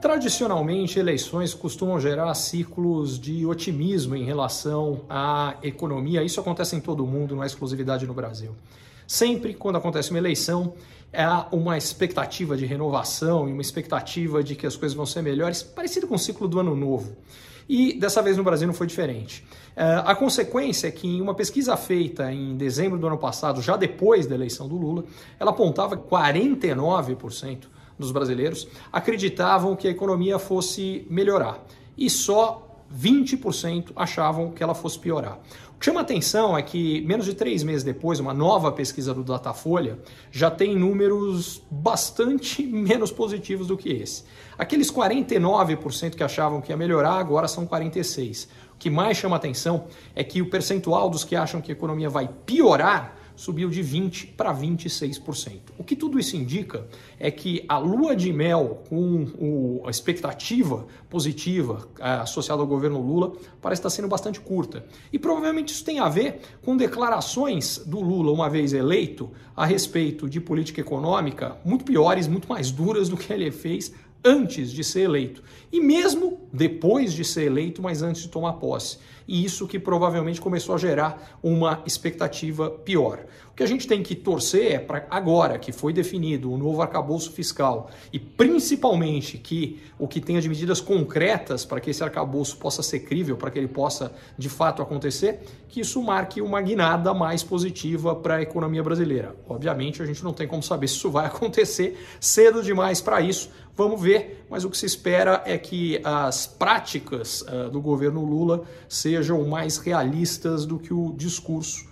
Tradicionalmente, eleições costumam gerar ciclos de otimismo em relação à economia. Isso acontece em todo o mundo, não é exclusividade no Brasil. Sempre quando acontece uma eleição, há uma expectativa de renovação e uma expectativa de que as coisas vão ser melhores, parecido com o ciclo do ano novo. E dessa vez no Brasil não foi diferente. Uh, a consequência é que em uma pesquisa feita em dezembro do ano passado, já depois da eleição do Lula, ela apontava que 49% dos brasileiros acreditavam que a economia fosse melhorar e só 20% achavam que ela fosse piorar. O que chama atenção é que, menos de três meses depois, uma nova pesquisa do Datafolha já tem números bastante menos positivos do que esse. Aqueles 49% que achavam que ia melhorar, agora são 46%. O que mais chama atenção é que o percentual dos que acham que a economia vai piorar subiu de 20% para 26%. O que tudo isso indica é que a lua de mel com o, a expectativa positiva é, associada ao governo Lula parece estar sendo bastante curta. E provavelmente isso tem a ver com declarações do Lula, uma vez eleito, a respeito de política econômica muito piores, muito mais duras do que ele fez antes de ser eleito. E mesmo depois de ser eleito, mas antes de tomar posse e isso que provavelmente começou a gerar uma expectativa pior. O que a gente tem que torcer é para agora que foi definido o novo arcabouço fiscal e principalmente que o que tenha de medidas concretas para que esse arcabouço possa ser crível, para que ele possa de fato acontecer, que isso marque uma guinada mais positiva para a economia brasileira. Obviamente a gente não tem como saber se isso vai acontecer cedo demais para isso. Vamos ver, mas o que se espera é que as práticas uh, do governo Lula sejam mais realistas do que o discurso